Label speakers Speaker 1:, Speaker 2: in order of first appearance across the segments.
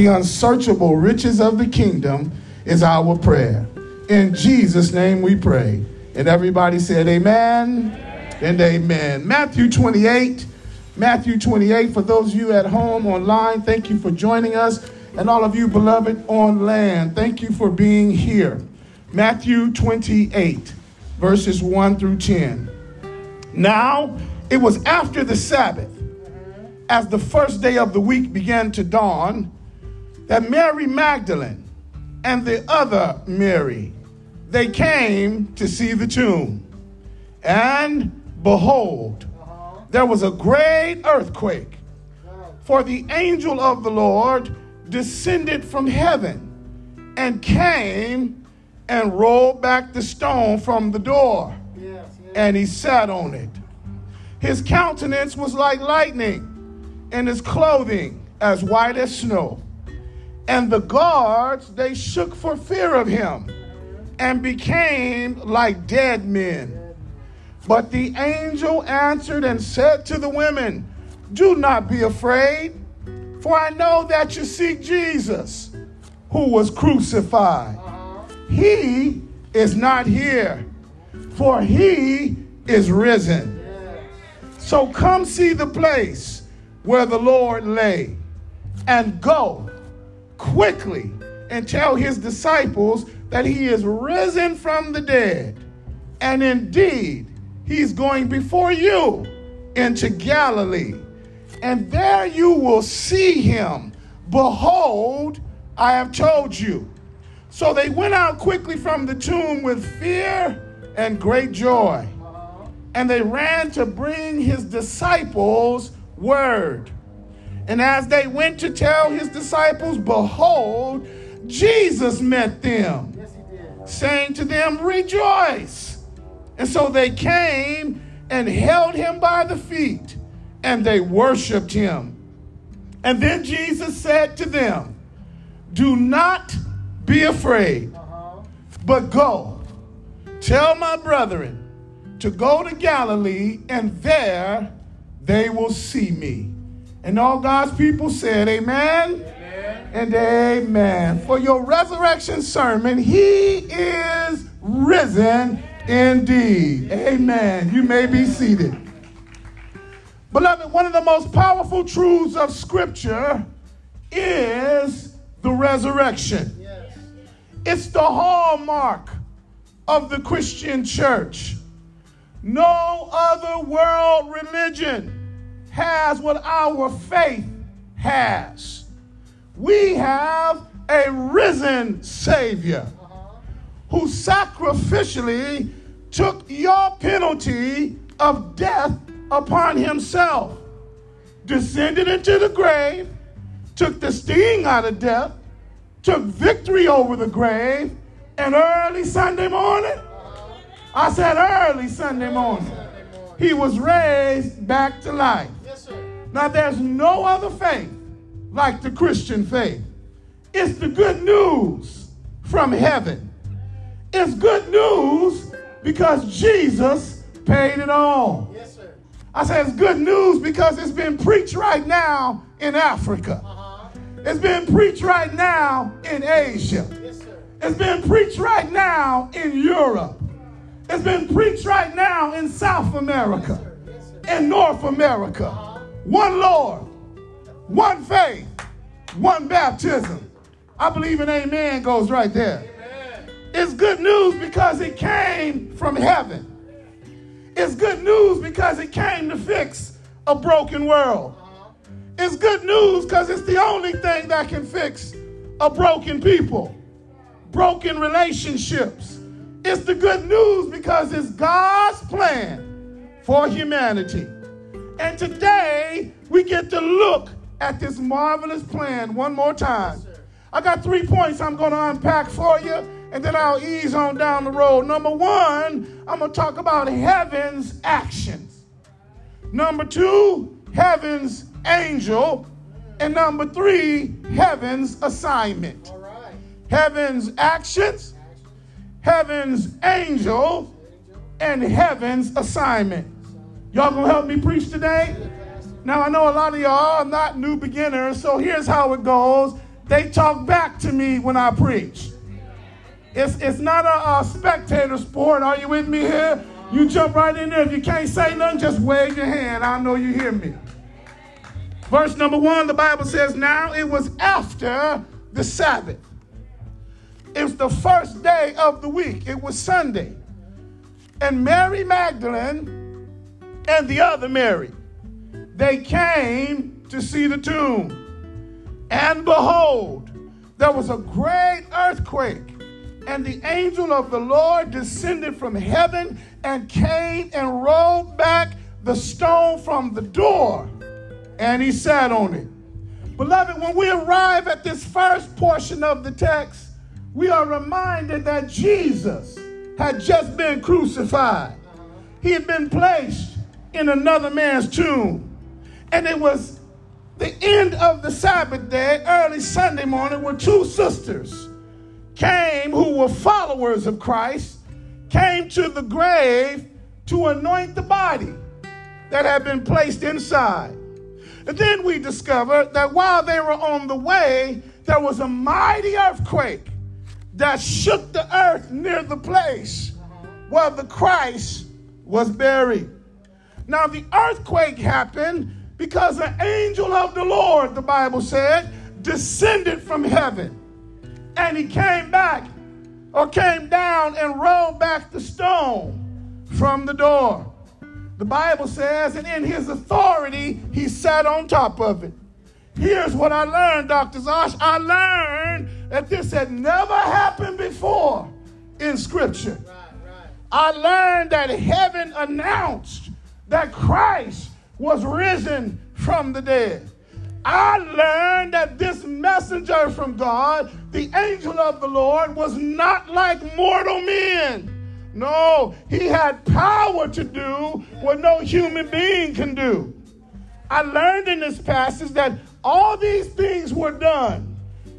Speaker 1: the unsearchable riches of the kingdom is our prayer. In Jesus' name we pray. And everybody said, Amen, amen. and amen. Matthew 28. Matthew 28. For those of you at home online, thank you for joining us. And all of you, beloved, on land, thank you for being here. Matthew 28, verses 1 through 10. Now, it was after the Sabbath, as the first day of the week began to dawn, that Mary Magdalene and the other Mary they came to see the tomb. And behold, there was a great earthquake. For the angel of the Lord descended from heaven and came and rolled back the stone from the door. And he sat on it. His countenance was like lightning, and his clothing as white as snow. And the guards, they shook for fear of him and became like dead men. But the angel answered and said to the women, Do not be afraid, for I know that you seek Jesus, who was crucified. He is not here, for he is risen. So come see the place where the Lord lay, and go quickly and tell his disciples that he is risen from the dead. And indeed, he's going before you into Galilee. And there you will see him. Behold, I have told you. So they went out quickly from the tomb with fear and great joy. And they ran to bring his disciples word. And as they went to tell his disciples, behold, Jesus met them saying to them, Rejoice. And so they came and held him by the feet, and they worshiped him. And then Jesus said to them, Do not be afraid, uh-huh. but go. Tell my brethren to go to Galilee, and there they will see me. And all God's people said, Amen and amen. For your resurrection sermon, he is risen indeed. Amen. You may be seated. Beloved, one of the most powerful truths of Scripture is the resurrection. Yes. It's the hallmark of the Christian church. No other world religion has what our faith has we have a risen Savior who sacrificially took your penalty of death upon himself, descended into the grave, took the sting out of death, took victory over the grave, and early Sunday morning, I said early Sunday morning, he was raised back to life. Now, there's no other faith like the Christian faith. It's the good news from heaven. It's good news because Jesus paid it all. Yes, sir. I say it's good news because it's been preached right now in Africa. Uh-huh. It's been preached right now in Asia. Yes, sir. It's been preached right now in Europe. It's been preached right now in South America, yes, yes, in North America. Uh-huh. One Lord, one faith, one baptism. I believe an amen goes right there. Amen. It's good news because it came from heaven. It's good news because it came to fix a broken world. Uh-huh. It's good news because it's the only thing that can fix a broken people, broken relationships. It's the good news because it's God's plan for humanity. And today we get to look at this marvelous plan one more time. I got three points I'm going to unpack for you, and then I'll ease on down the road. Number one, I'm going to talk about heaven's actions. Number two, heaven's angel. And number three, heaven's assignment. Heaven's actions, heaven's angel, and heaven's assignment. Y'all gonna help me preach today? Now, I know a lot of y'all are not new beginners, so here's how it goes they talk back to me when I preach. It's, it's not a, a spectator sport. Are you with me here? You jump right in there. If you can't say nothing, just wave your hand. I know you hear me. Verse number one, the Bible says, Now it was after the Sabbath. It's the first day of the week. It was Sunday. And Mary Magdalene and the other Mary, they came to see the tomb. And behold, there was a great earthquake, and the angel of the Lord descended from heaven and came and rolled back the stone from the door, and he sat on it. Beloved, when we arrive at this first portion of the text, we are reminded that Jesus had just been crucified. He had been placed in another man's tomb. And it was the end of the Sabbath day, early Sunday morning, where two sisters came who were followers of Christ, came to the grave to anoint the body that had been placed inside. And then we discovered that while they were on the way, there was a mighty earthquake that shook the earth near the place where the Christ was buried. Now, the earthquake happened because an angel of the Lord, the Bible said, descended from heaven. And he came back or came down and rolled back the stone from the door. The Bible says, and in his authority, he sat on top of it. Here's what I learned, Dr. Zosh. I learned that this had never happened before in Scripture. I learned that heaven announced that Christ was risen from the dead. I learned that this messenger from God, the angel of the Lord, was not like mortal men. No, he had power to do what no human being can do. I learned in this passage that all these things were done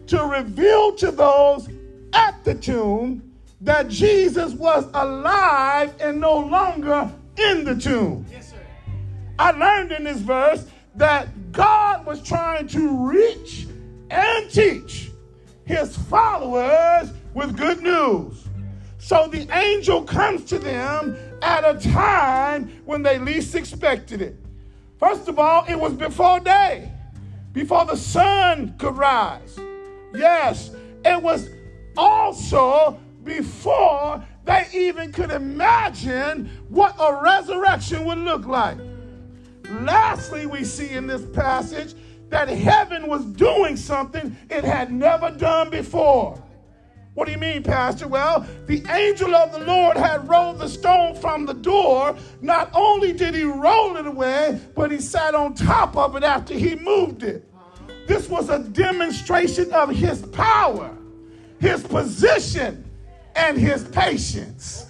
Speaker 1: to reveal to those at the tomb that Jesus was alive and no longer in the tomb. I learned in this verse that God was trying to reach and teach his followers with good news. So the angel comes to them at a time when they least expected it. First of all, it was before day, before the sun could rise. Yes, it was also before they even could imagine what a resurrection would look like. Lastly, we see in this passage that heaven was doing something it had never done before. What do you mean, Pastor? Well, the angel of the Lord had rolled the stone from the door. Not only did he roll it away, but he sat on top of it after he moved it. This was a demonstration of his power, his position, and his patience.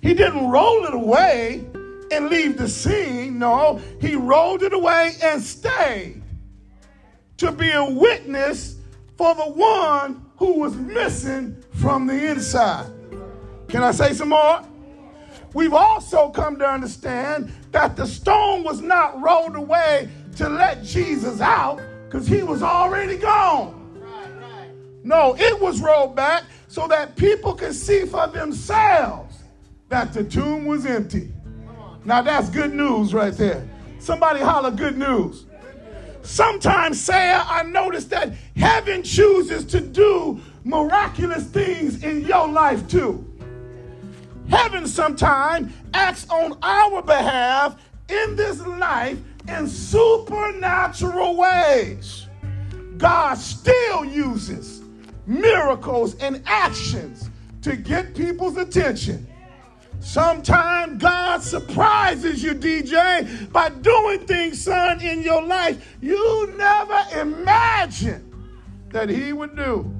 Speaker 1: He didn't roll it away and leave the scene. No, he rolled it away and stayed to be a witness for the one who was missing from the inside. Can I say some more? We've also come to understand that the stone was not rolled away to let Jesus out because he was already gone. No, it was rolled back so that people could see for themselves that the tomb was empty. Now that's good news right there. Somebody holler good news. Sometimes, Sarah, I notice that heaven chooses to do miraculous things in your life too. Heaven sometimes acts on our behalf in this life in supernatural ways. God still uses miracles and actions to get people's attention. Sometimes God surprises you, DJ, by doing things, son, in your life you never imagined that He would do.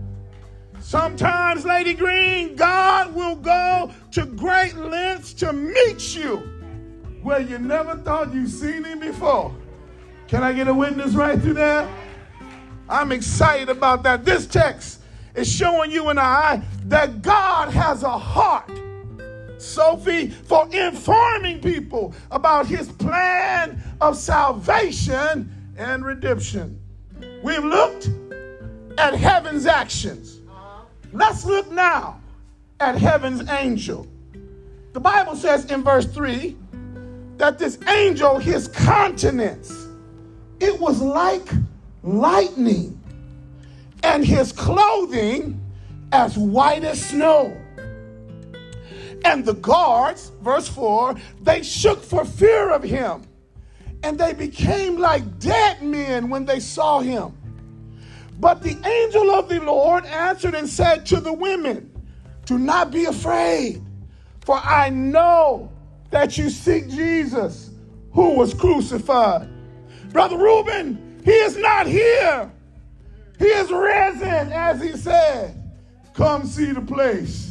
Speaker 1: Sometimes, Lady Green, God will go to great lengths to meet you where you never thought you'd seen him before. Can I get a witness right through there? I'm excited about that. This text is showing you and I that God has a heart, Sophie, for informing people about his plan of salvation and redemption. We've looked at heaven's actions. Let's look now at heaven's angel. The Bible says in verse 3 that this angel, his countenance, it was like lightning, and his clothing as white as snow. And the guards, verse 4, they shook for fear of him, and they became like dead men when they saw him. But the angel of the Lord answered and said to the women, Do not be afraid, for I know that you seek Jesus who was crucified. Brother Reuben, he is not here. He is risen, as he said. Come see the place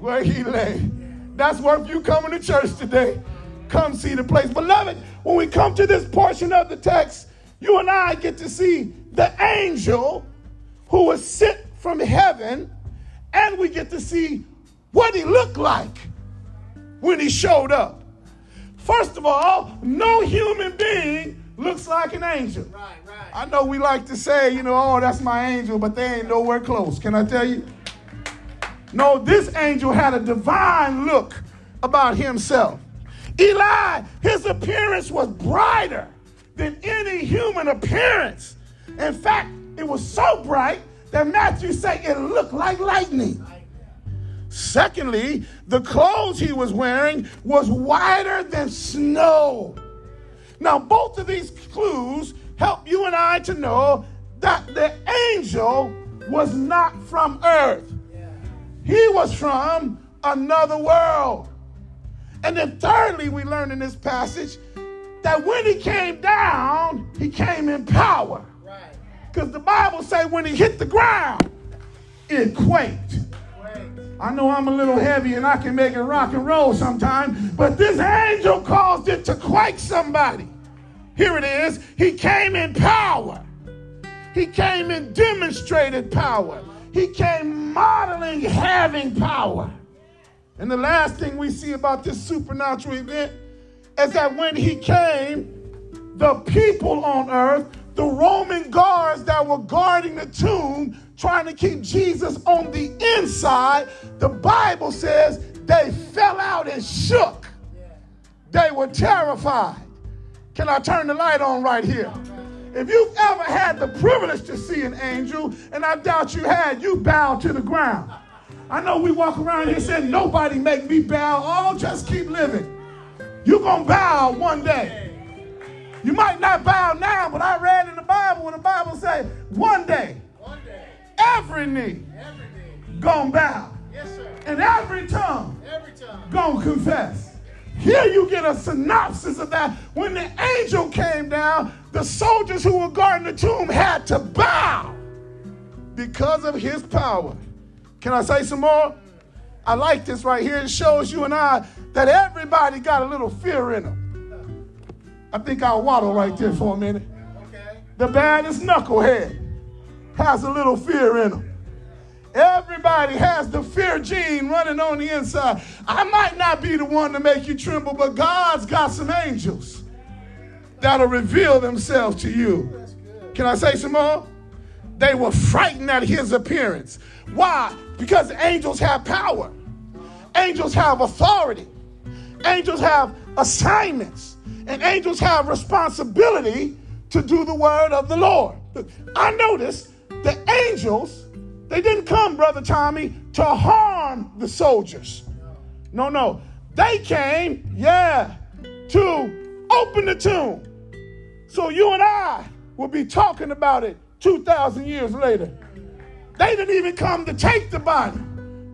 Speaker 1: where he lay. That's worth you coming to church today. Come see the place. Beloved, when we come to this portion of the text, you and I get to see the angel who was sent from heaven, and we get to see what he looked like when he showed up. First of all, no human being looks like an angel. Right, right. I know we like to say, you know, oh, that's my angel, but they ain't nowhere close. Can I tell you? No, this angel had a divine look about himself. Eli, his appearance was brighter than any human appearance. In fact, it was so bright that Matthew said it looked like lightning. Secondly, the clothes he was wearing was whiter than snow. Now, both of these clues help you and I to know that the angel was not from earth. He was from another world. And then, thirdly, we learn in this passage that when he came down, he came in power. Because the Bible says when he hit the ground, it quaked. I know I'm a little heavy and I can make it rock and roll sometimes, but this angel caused it to quake somebody. Here it is. He came in power. He came in demonstrated power. He came modeling having power. And the last thing we see about this supernatural event is that when he came, the people on earth, the Roman guards that were guarding the tomb, trying to keep Jesus on the inside, the Bible says they fell out and shook. They were terrified. Can I turn the light on right here? If you've ever had the privilege to see an angel, and I doubt you had, you bow to the ground. I know we walk around here saying, nobody make me bow. Oh, just keep living. You're going to bow one day. You might not bow now, but I read in the Bible when the Bible says, one day, every knee, every knee. gonna bow. Yes, sir. And every tongue, every tongue. gonna confess. Here you get a synopsis of that. When the angel came down, the soldiers who were guarding the tomb had to bow because of his power. Can I say some more? I like this right here. It shows you and I that everybody got a little fear in them. I think I'll waddle right there for a minute. The baddest knucklehead has a little fear in him. Everybody has the fear gene running on the inside. I might not be the one to make you tremble, but God's got some angels that'll reveal themselves to you. Can I say some more? They were frightened at his appearance. Why? Because angels have power, angels have authority, angels have assignments, and angels have responsibility to do the word of the Lord. I notice the angels they didn't come, Brother Tommy, to harm the soldiers. No, no. They came, yeah, to open the tomb. So you and I will be talking about it 2,000 years later. They didn't even come to take the body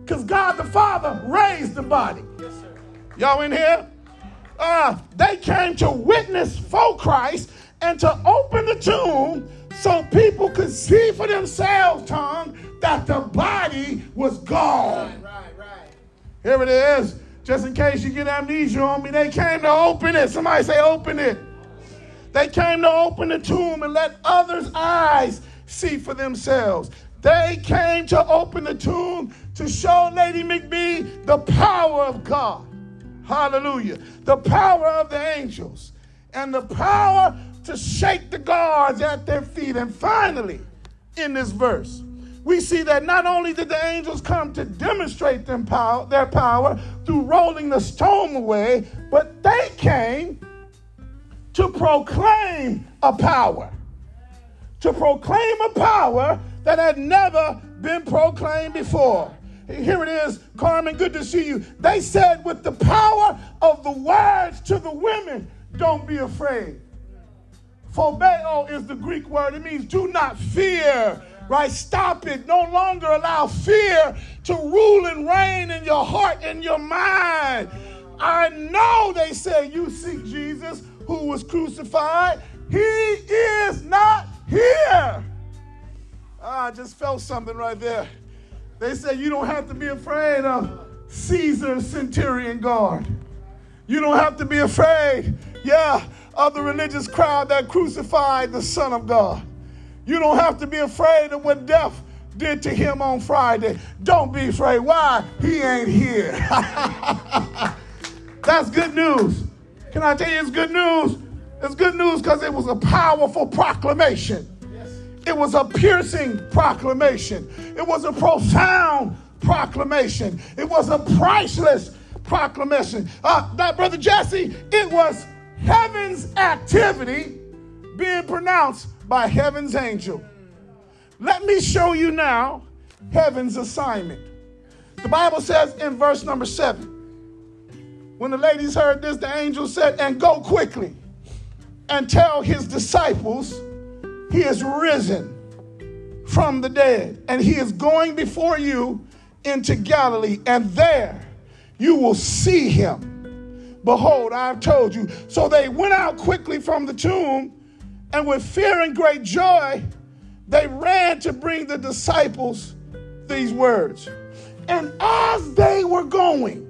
Speaker 1: because God the Father raised the body. Yes, Y'all in here? Uh, they came to witness for Christ and to open the tomb so people could see for themselves, Tom, that the body was gone. Right, right, right. Here it is. Just in case you get amnesia on me, they came to open it. Somebody say, open it. They came to open the tomb and let others' eyes see for themselves. They came to open the tomb to show Lady McBee the power of God. Hallelujah. The power of the angels and the power to shake the guards at their feet. And finally, in this verse, we see that not only did the angels come to demonstrate their power through rolling the stone away, but they came to proclaim a power. To proclaim a power that had never been proclaimed before. Here it is, Carmen, good to see you. They said, with the power of the words to the women, don't be afraid. Phobeo is the Greek word. It means do not fear, right? Stop it. No longer allow fear to rule and reign in your heart and your mind. I know they say you seek Jesus who was crucified. He is not here. Ah, I just felt something right there. They said you don't have to be afraid of Caesar's centurion guard. You don't have to be afraid, yeah, of the religious crowd that crucified the Son of God. You don't have to be afraid of what death did to him on Friday. Don't be afraid. Why? He ain't here. That's good news. Can I tell you it's good news? It's good news because it was a powerful proclamation. It was a piercing proclamation. It was a profound proclamation. It was a priceless proclamation. Uh, that brother Jesse, it was heaven's activity being pronounced by heaven's angel. Let me show you now heaven's assignment. The Bible says in verse number seven, when the ladies heard this, the angel said, And go quickly and tell his disciples he is risen from the dead, and he is going before you into Galilee, and there you will see him. Behold, I have told you. So they went out quickly from the tomb, and with fear and great joy, they ran to bring the disciples these words. And as they were going,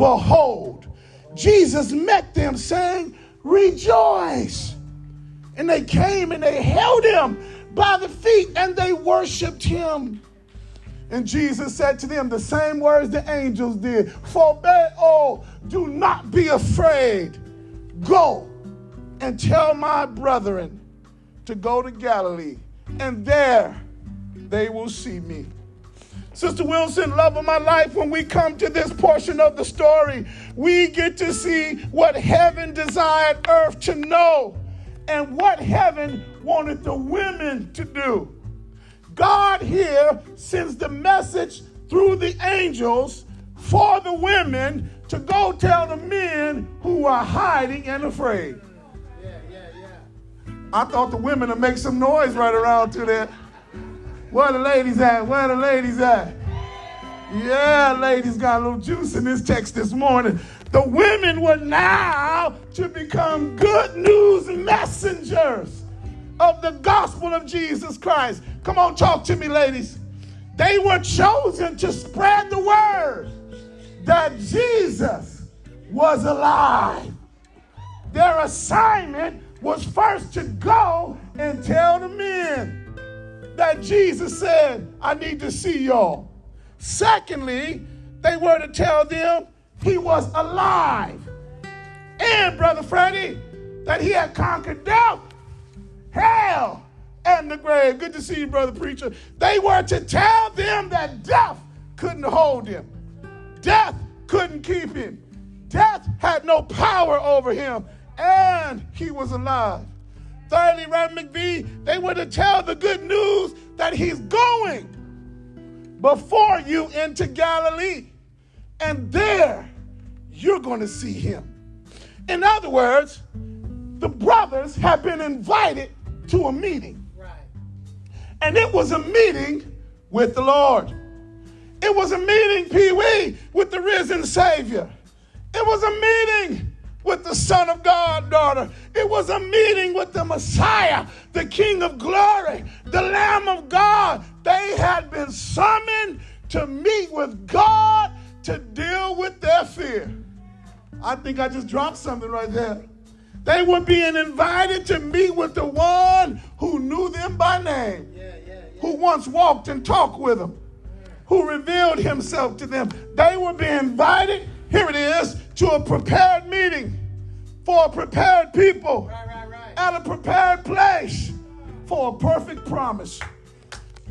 Speaker 1: behold, Jesus met them, saying, Rejoice. And they came and they held him by the feet and they worshiped him. And Jesus said to them the same words the angels did Phobeo, do not be afraid. Go and tell my brethren to go to Galilee, and there they will see me. Sister Wilson, love of my life, when we come to this portion of the story, we get to see what heaven desired earth to know and what heaven wanted the women to do. God here sends the message through the angels for the women to go tell the men who are hiding and afraid. Yeah, yeah, yeah. I thought the women would make some noise right around to that. Where the ladies at? Where the ladies at? Yeah, ladies got a little juice in this text this morning. The women were now to become good news messengers of the gospel of Jesus Christ. Come on, talk to me, ladies. They were chosen to spread the word that Jesus was alive. Their assignment was first to go and tell the men that Jesus said, I need to see y'all. Secondly, they were to tell them he was alive. And, Brother Freddie, that he had conquered death, hell, and the grave. Good to see you, Brother Preacher. They were to tell them that death couldn't hold him, death couldn't keep him, death had no power over him, and he was alive. Thirdly, Reverend McVee, they were to tell the good news that he's going before you into Galilee. And there you're going to see him. In other words, the brothers have been invited to a meeting. Right. And it was a meeting with the Lord. It was a meeting, Pee Wee, with the risen Savior. It was a meeting with the Son of God, daughter. It was a meeting with the Messiah, the King of glory, the Lamb of God. They had been summoned to meet with God to deal with their fear. I think I just dropped something right there. They were being invited to meet with the one who knew them by name, yeah, yeah, yeah. who once walked and talked with them, who revealed himself to them. They were being invited, here it is, to a prepared meeting for a prepared people right, right, right. at a prepared place for a perfect promise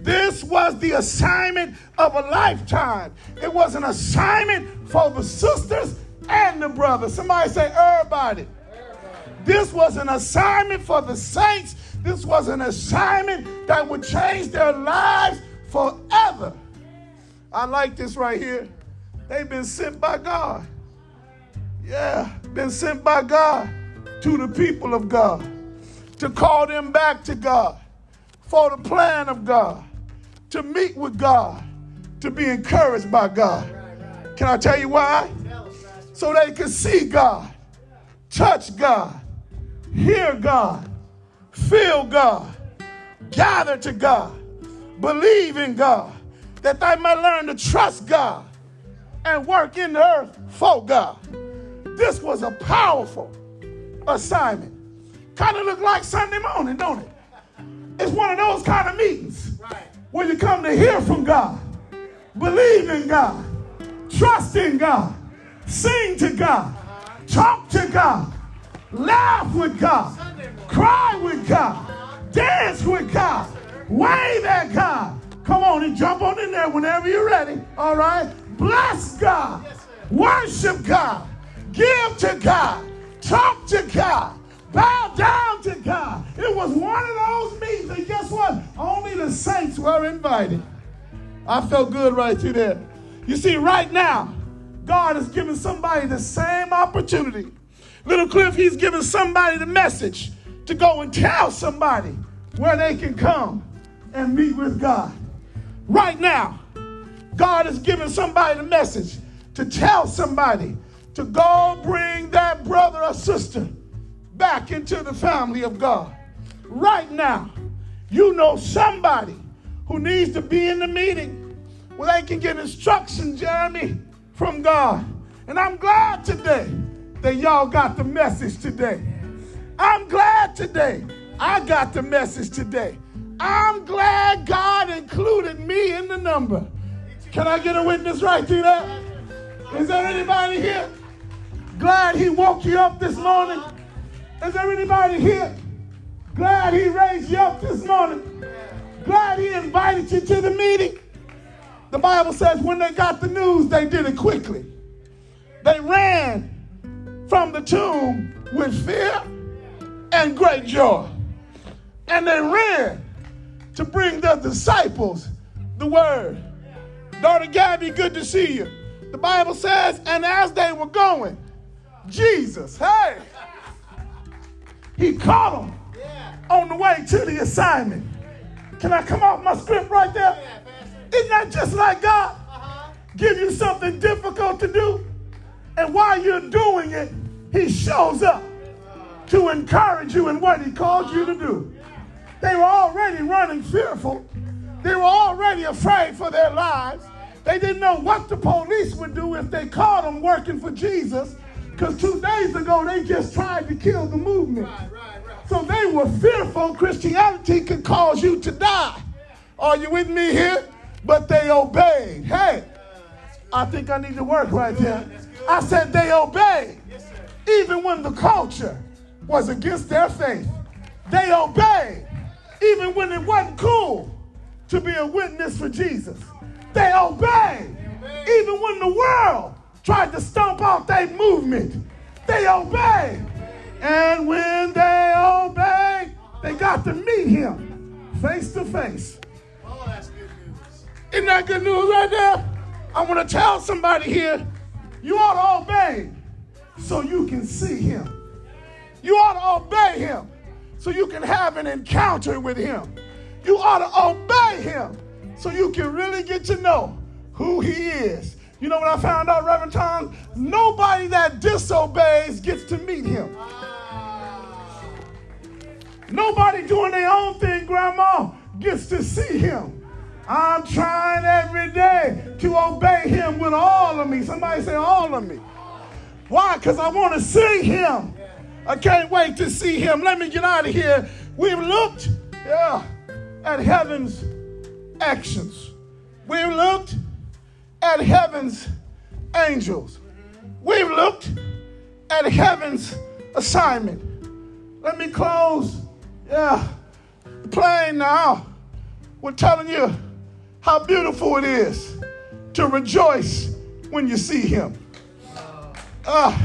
Speaker 1: This was the assignment of a lifetime. It was an assignment for the sisters and the brothers. Somebody say, everybody. This was an assignment for the saints. This was an assignment that would change their lives forever. I like this right here. They've been sent by God. Yeah, been sent by God to the people of God to call them back to God for the plan of God, to meet with God, to be encouraged by God. Can I tell you why? So they can see God, touch God, hear God, feel God, gather to God, believe in God, that they might learn to trust God and work in the earth for God. This was a powerful assignment. Kind of look like Sunday morning, don't it? It's one of those kind of meetings where you come to hear from God, believe in God, trust in God, sing to God, talk to God, laugh with God, cry with God, dance with God, wave at God. Come on and jump on in there whenever you're ready. All right? Bless God, worship God, give to God, talk to God, bow down to God. It was one of those meetings, and guess what? Only the saints were invited. I felt good right through there. You see, right now, God is giving somebody the same opportunity. Little Cliff, he's giving somebody the message to go and tell somebody where they can come and meet with God. Right now, God is giving somebody the message to tell somebody to go bring that brother or sister back into the family of God. Right now, you know somebody who needs to be in the meeting where they can get instruction, Jeremy, from God. And I'm glad today that y'all got the message today. I'm glad today I got the message today. I'm glad God included me in the number. Can I get a witness right through that? Is there anybody here glad he woke you up this morning? Is there anybody here glad he raised you up this morning? Glad he invited you to the meeting? The Bible says when they got the news, they did it quickly. They ran from the tomb with fear and great joy. And they ran to bring the disciples the word. Daughter Gabby, good to see you. The Bible says, and as they were going, Jesus, hey, he caught them on the way to the assignment. Can I come off my script right there? Isn't that just like God? Uh-huh. Give you something difficult to do, and while you're doing it, He shows up to encourage you in what He called you to do. They were already running fearful, they were already afraid for their lives. They didn't know what the police would do if they caught them working for Jesus. Because two days ago, they just tried to kill the movement. Right, right, right. So they were fearful Christianity could cause you to die. Are you with me here? But they obeyed. Hey, I think I need to work right there. I said they obeyed. Even when the culture was against their faith, they obeyed. Even when it wasn't cool to be a witness for Jesus, they obeyed. Even when the world tried to stomp out their movement. They obeyed. And when they obeyed, they got to meet him face to face. Isn't that good news right there? I want to tell somebody here, you ought to obey so you can see him. You ought to obey him so you can have an encounter with him. You ought to obey him so you can really get to know who he is you know what I found out, Reverend Tom? Nobody that disobeys gets to meet him. Nobody doing their own thing, Grandma, gets to see him. I'm trying every day to obey him with all of me. Somebody say all of me. Why? Because I want to see him. I can't wait to see him. Let me get out of here. We've looked yeah, at heaven's actions. We've looked at heaven's angels. We've looked at heaven's assignment. Let me close, yeah, plane now We're telling you how beautiful it is to rejoice when you see him. Uh,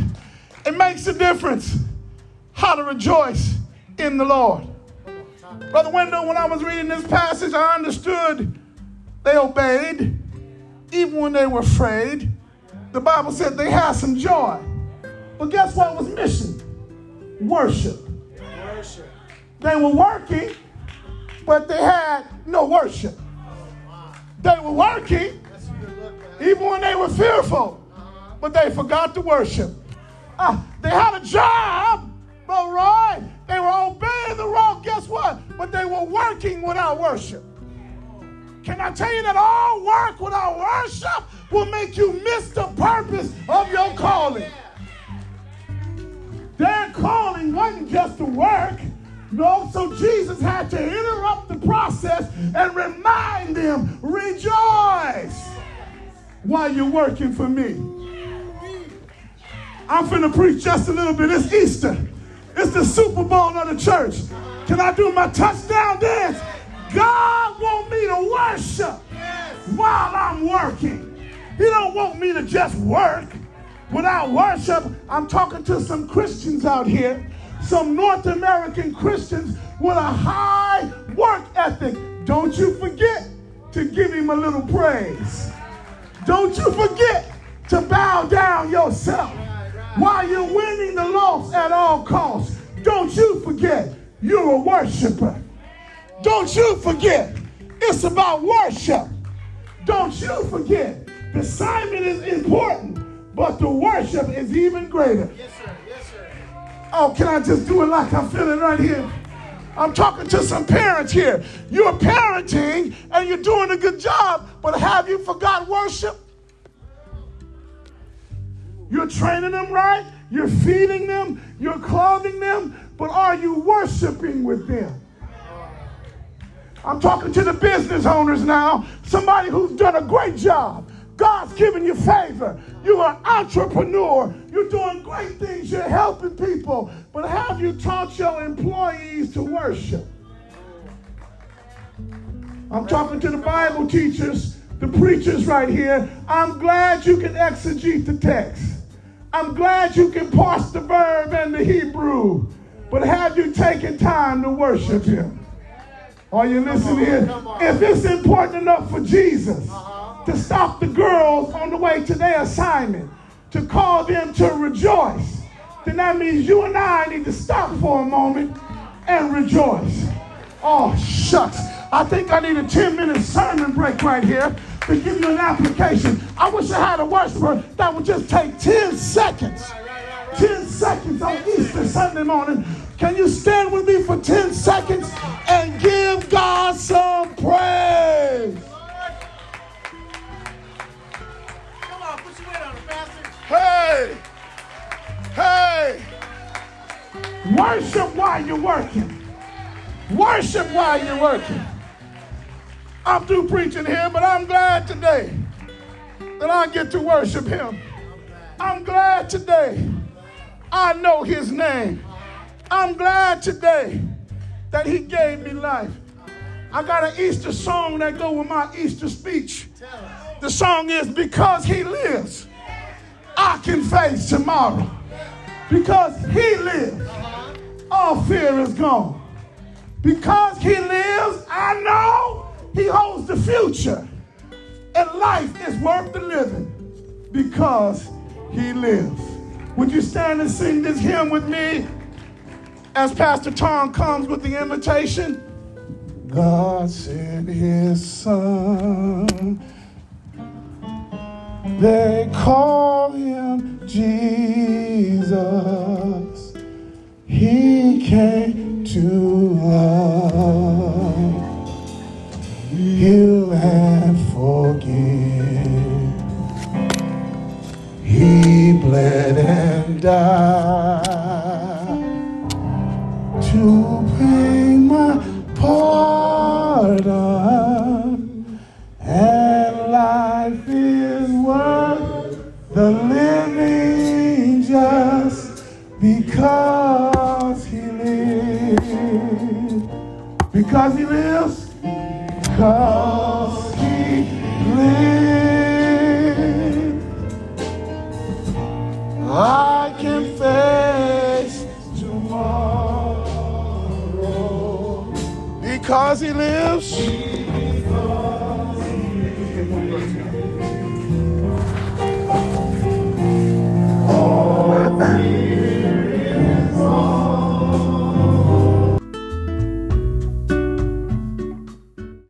Speaker 1: it makes a difference how to rejoice in the Lord. Brother Wendell, when I was reading this passage, I understood they obeyed even when they were afraid. The Bible said they had some joy. But guess what was missing? Worship. Worship. They were working, but they had no worship. They were working, even when they were fearful, but they forgot to worship. Uh, they had a job, but right, they were obeying the law. Guess what? But they were working without worship. Can I tell you that all work without worship will make you miss the purpose of your calling? Their calling wasn't just to work. No, so Jesus had to interrupt the process and remind them, rejoice while you're working for me. I'm finna preach just a little bit. It's Easter. It's the Super Bowl of the church. Can I do my touchdown dance? God want me to worship while I'm working. He don't want me to just work without worship. I'm talking to some Christians out here, some North American Christians with a high work ethic. Don't you forget to give him a little praise. Don't you forget to bow down yourself while you're winning the loss at all costs. Don't you forget you're a worshiper. Don't you forget it's about worship. Don't you forget the assignment is important, but the worship is even greater. Yes, sir. Yes, sir. Oh, can I just do it like I'm feeling right here? I'm talking to some parents here. You're parenting and you're doing a good job, but have you forgot worship? You're training them right, you're feeding them, you're clothing them, but are you worshiping with them? I'm talking to the business owners now, somebody who's done a great job. God's given you favor. You're an entrepreneur. You're doing great things. You're helping people. But have you taught your employees to worship? I'm talking to the Bible teachers, the preachers right here. I'm glad you can exegete the text. I'm glad you can parse the verb and the Hebrew. But have you taken time to worship him? Are you listening here? If it's important enough for Jesus to stop the girls on the way to their assignment, to call them to rejoice, then that means you and I need to stop for a moment and rejoice. Oh, shucks. I think I need a 10 minute sermon break right here to give you an application. I wish I had a worshiper that would just take 10 seconds. 10 seconds on Easter Sunday morning can you stand with me for 10 seconds and give God some praise? Come on, put your weight on it, Pastor. Hey! Hey! Worship while you're working. Worship while you're working. I'm through preaching here, but I'm glad today that I get to worship Him. I'm glad today I know His name. I'm glad today that he gave me life. I got an Easter song that go with my Easter speech. The song is Because He Lives, I Can Face Tomorrow. Because He lives, all fear is gone. Because He lives, I know He holds the future. And life is worth the living because He lives. Would you stand and sing this hymn with me? as Pastor Tom comes with the invitation, God sent his son. They call him Jesus. He came to love, heal and forgive. He bled and died to pay my pardon. And life is worth the living just because he lives. Because he lives, Cause he lives, I can face tomorrow. Because he lives. All